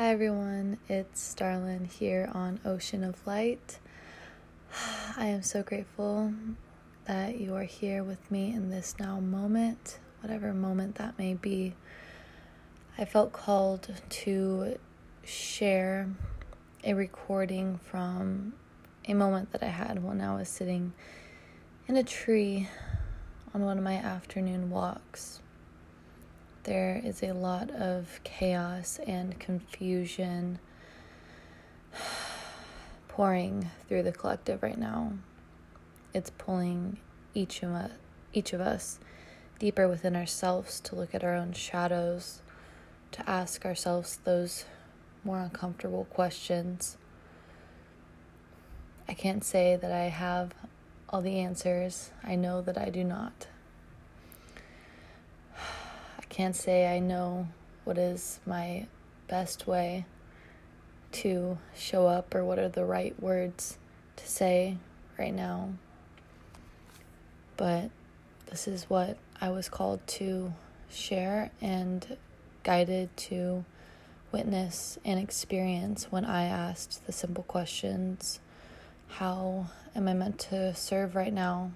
Hi everyone, it's Starlin here on Ocean of Light. I am so grateful that you are here with me in this now moment, whatever moment that may be. I felt called to share a recording from a moment that I had when I was sitting in a tree on one of my afternoon walks. There is a lot of chaos and confusion pouring through the collective right now. It's pulling each of us, each of us deeper within ourselves to look at our own shadows, to ask ourselves those more uncomfortable questions. I can't say that I have all the answers. I know that I do not can't say I know what is my best way to show up or what are the right words to say right now. But this is what I was called to share and guided to witness and experience when I asked the simple questions How am I meant to serve right now?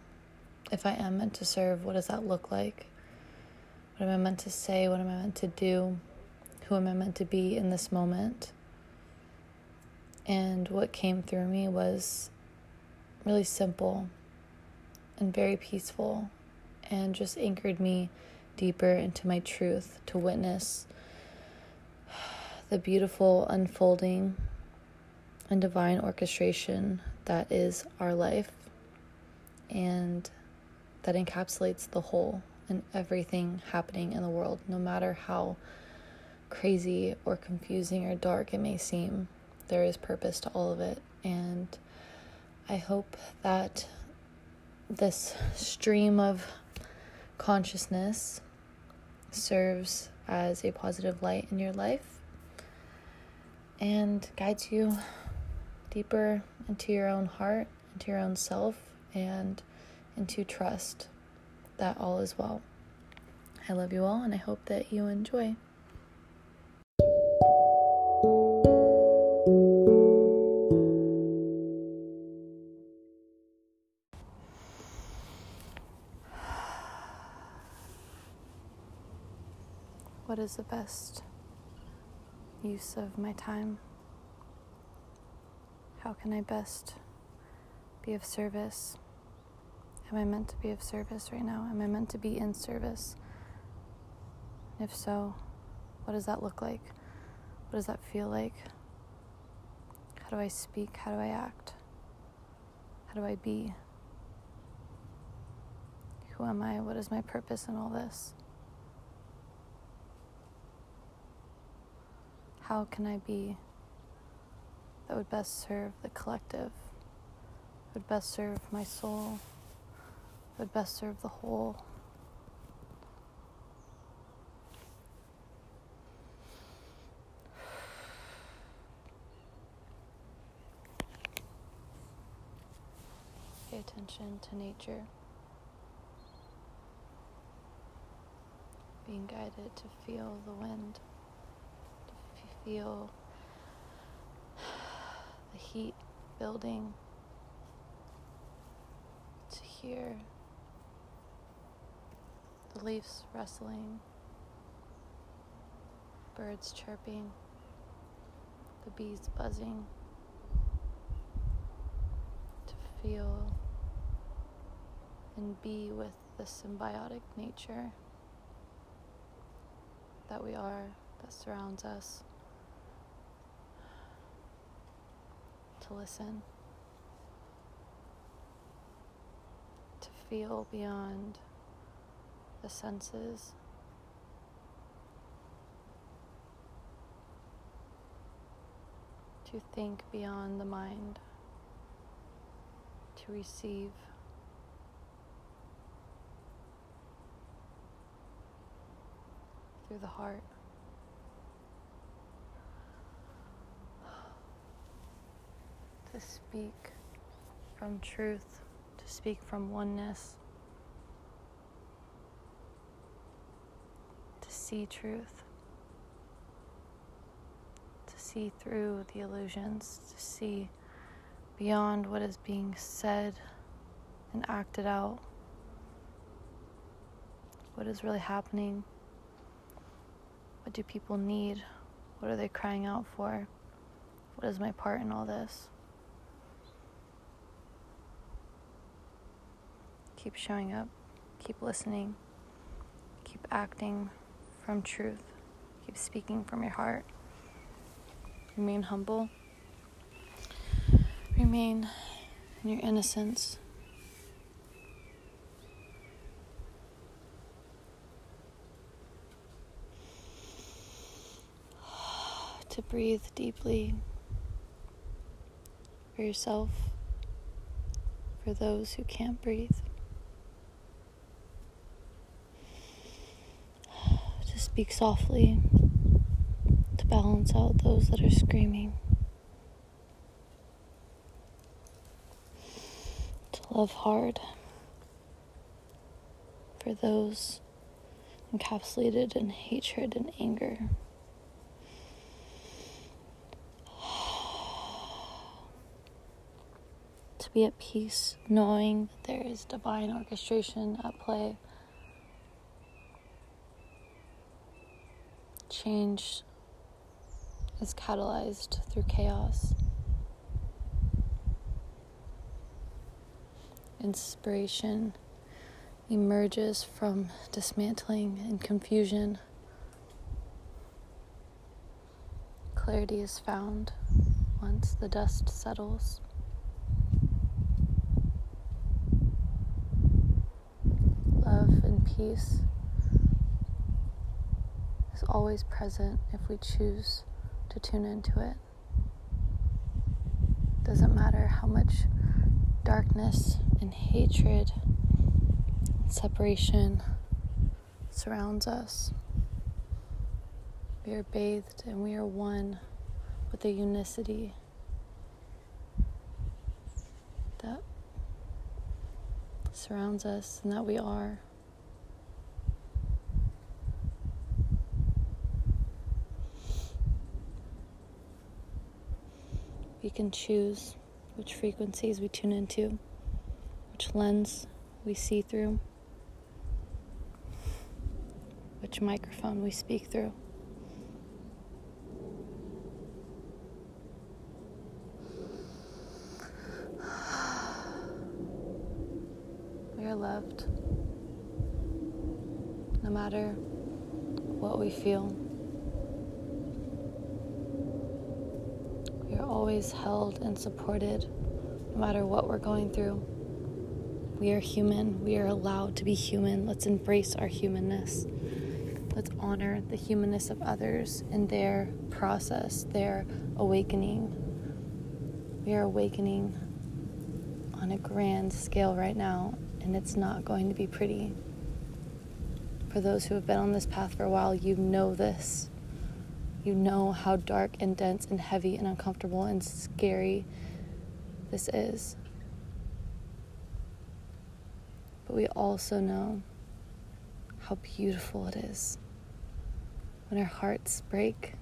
If I am meant to serve, what does that look like? What am I meant to say? What am I meant to do? Who am I meant to be in this moment? And what came through me was really simple and very peaceful and just anchored me deeper into my truth to witness the beautiful unfolding and divine orchestration that is our life and that encapsulates the whole and everything happening in the world, no matter how crazy or confusing or dark it may seem. There is purpose to all of it. And I hope that this stream of consciousness serves as a positive light in your life and guides you deeper into your own heart, into your own self, and into trust that all is well. I love you all, and I hope that you enjoy. What is the best use of my time? How can I best be of service? Am I meant to be of service right now? Am I meant to be in service? if so, what does that look like? What does that feel like? How do I speak? How do I act? How do I be? Who am I? What is my purpose in all this? How can I be that would best serve the collective, would best serve my soul? Would best serve the whole. Pay attention to nature. Being guided to feel the wind, to feel the heat building, to hear the leaves rustling, birds chirping, the bees buzzing, to feel and be with the symbiotic nature that we are, that surrounds us, to listen. To feel beyond the senses. To think beyond the mind, to receive. Through the heart. To speak from truth, to speak from oneness. See truth, to see through the illusions, to see beyond what is being said and acted out. What is really happening? What do people need? What are they crying out for? What is my part in all this? Keep showing up, keep listening, keep acting from truth, keep speaking from your heart. Remain humble, remain in your innocence. to breathe deeply for yourself, for those who can't breathe. To speak softly, to balance out those that are screaming. To love hard for those encapsulated in hatred and anger. To be at peace knowing that there is divine orchestration at play. Change is catalyzed through chaos. Inspiration emerges from dismantling and confusion. Clarity is found once the dust settles. Love and peace always present if we choose to tune into it. Doesn't matter how much darkness and hatred, and separation surrounds us. We are bathed and we are one with the unicity that surrounds us and that we are. We can choose which frequencies we tune into, which lens we see through, which microphone we speak through. We are loved no matter what we feel. Always held and supported no matter what we're going through. We are human. We are allowed to be human. Let's embrace our humanness. Let's honor the humanness of others in their process, their awakening. We are awakening on a grand scale right now, and it's not going to be pretty. For those who have been on this path for a while, you know this you know how dark and dense and heavy and uncomfortable and scary this is. But we also know how beautiful it is. When our hearts break,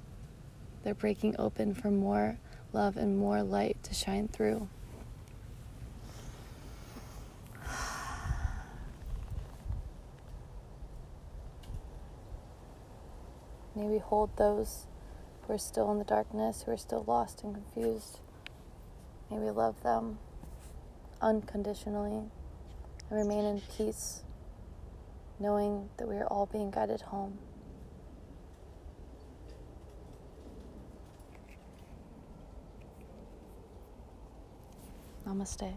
they're breaking open for more love and more light to shine through. May we hold those who are still in the darkness, who are still lost and confused. May we love them unconditionally and remain in peace, knowing that we are all being guided home. Namaste.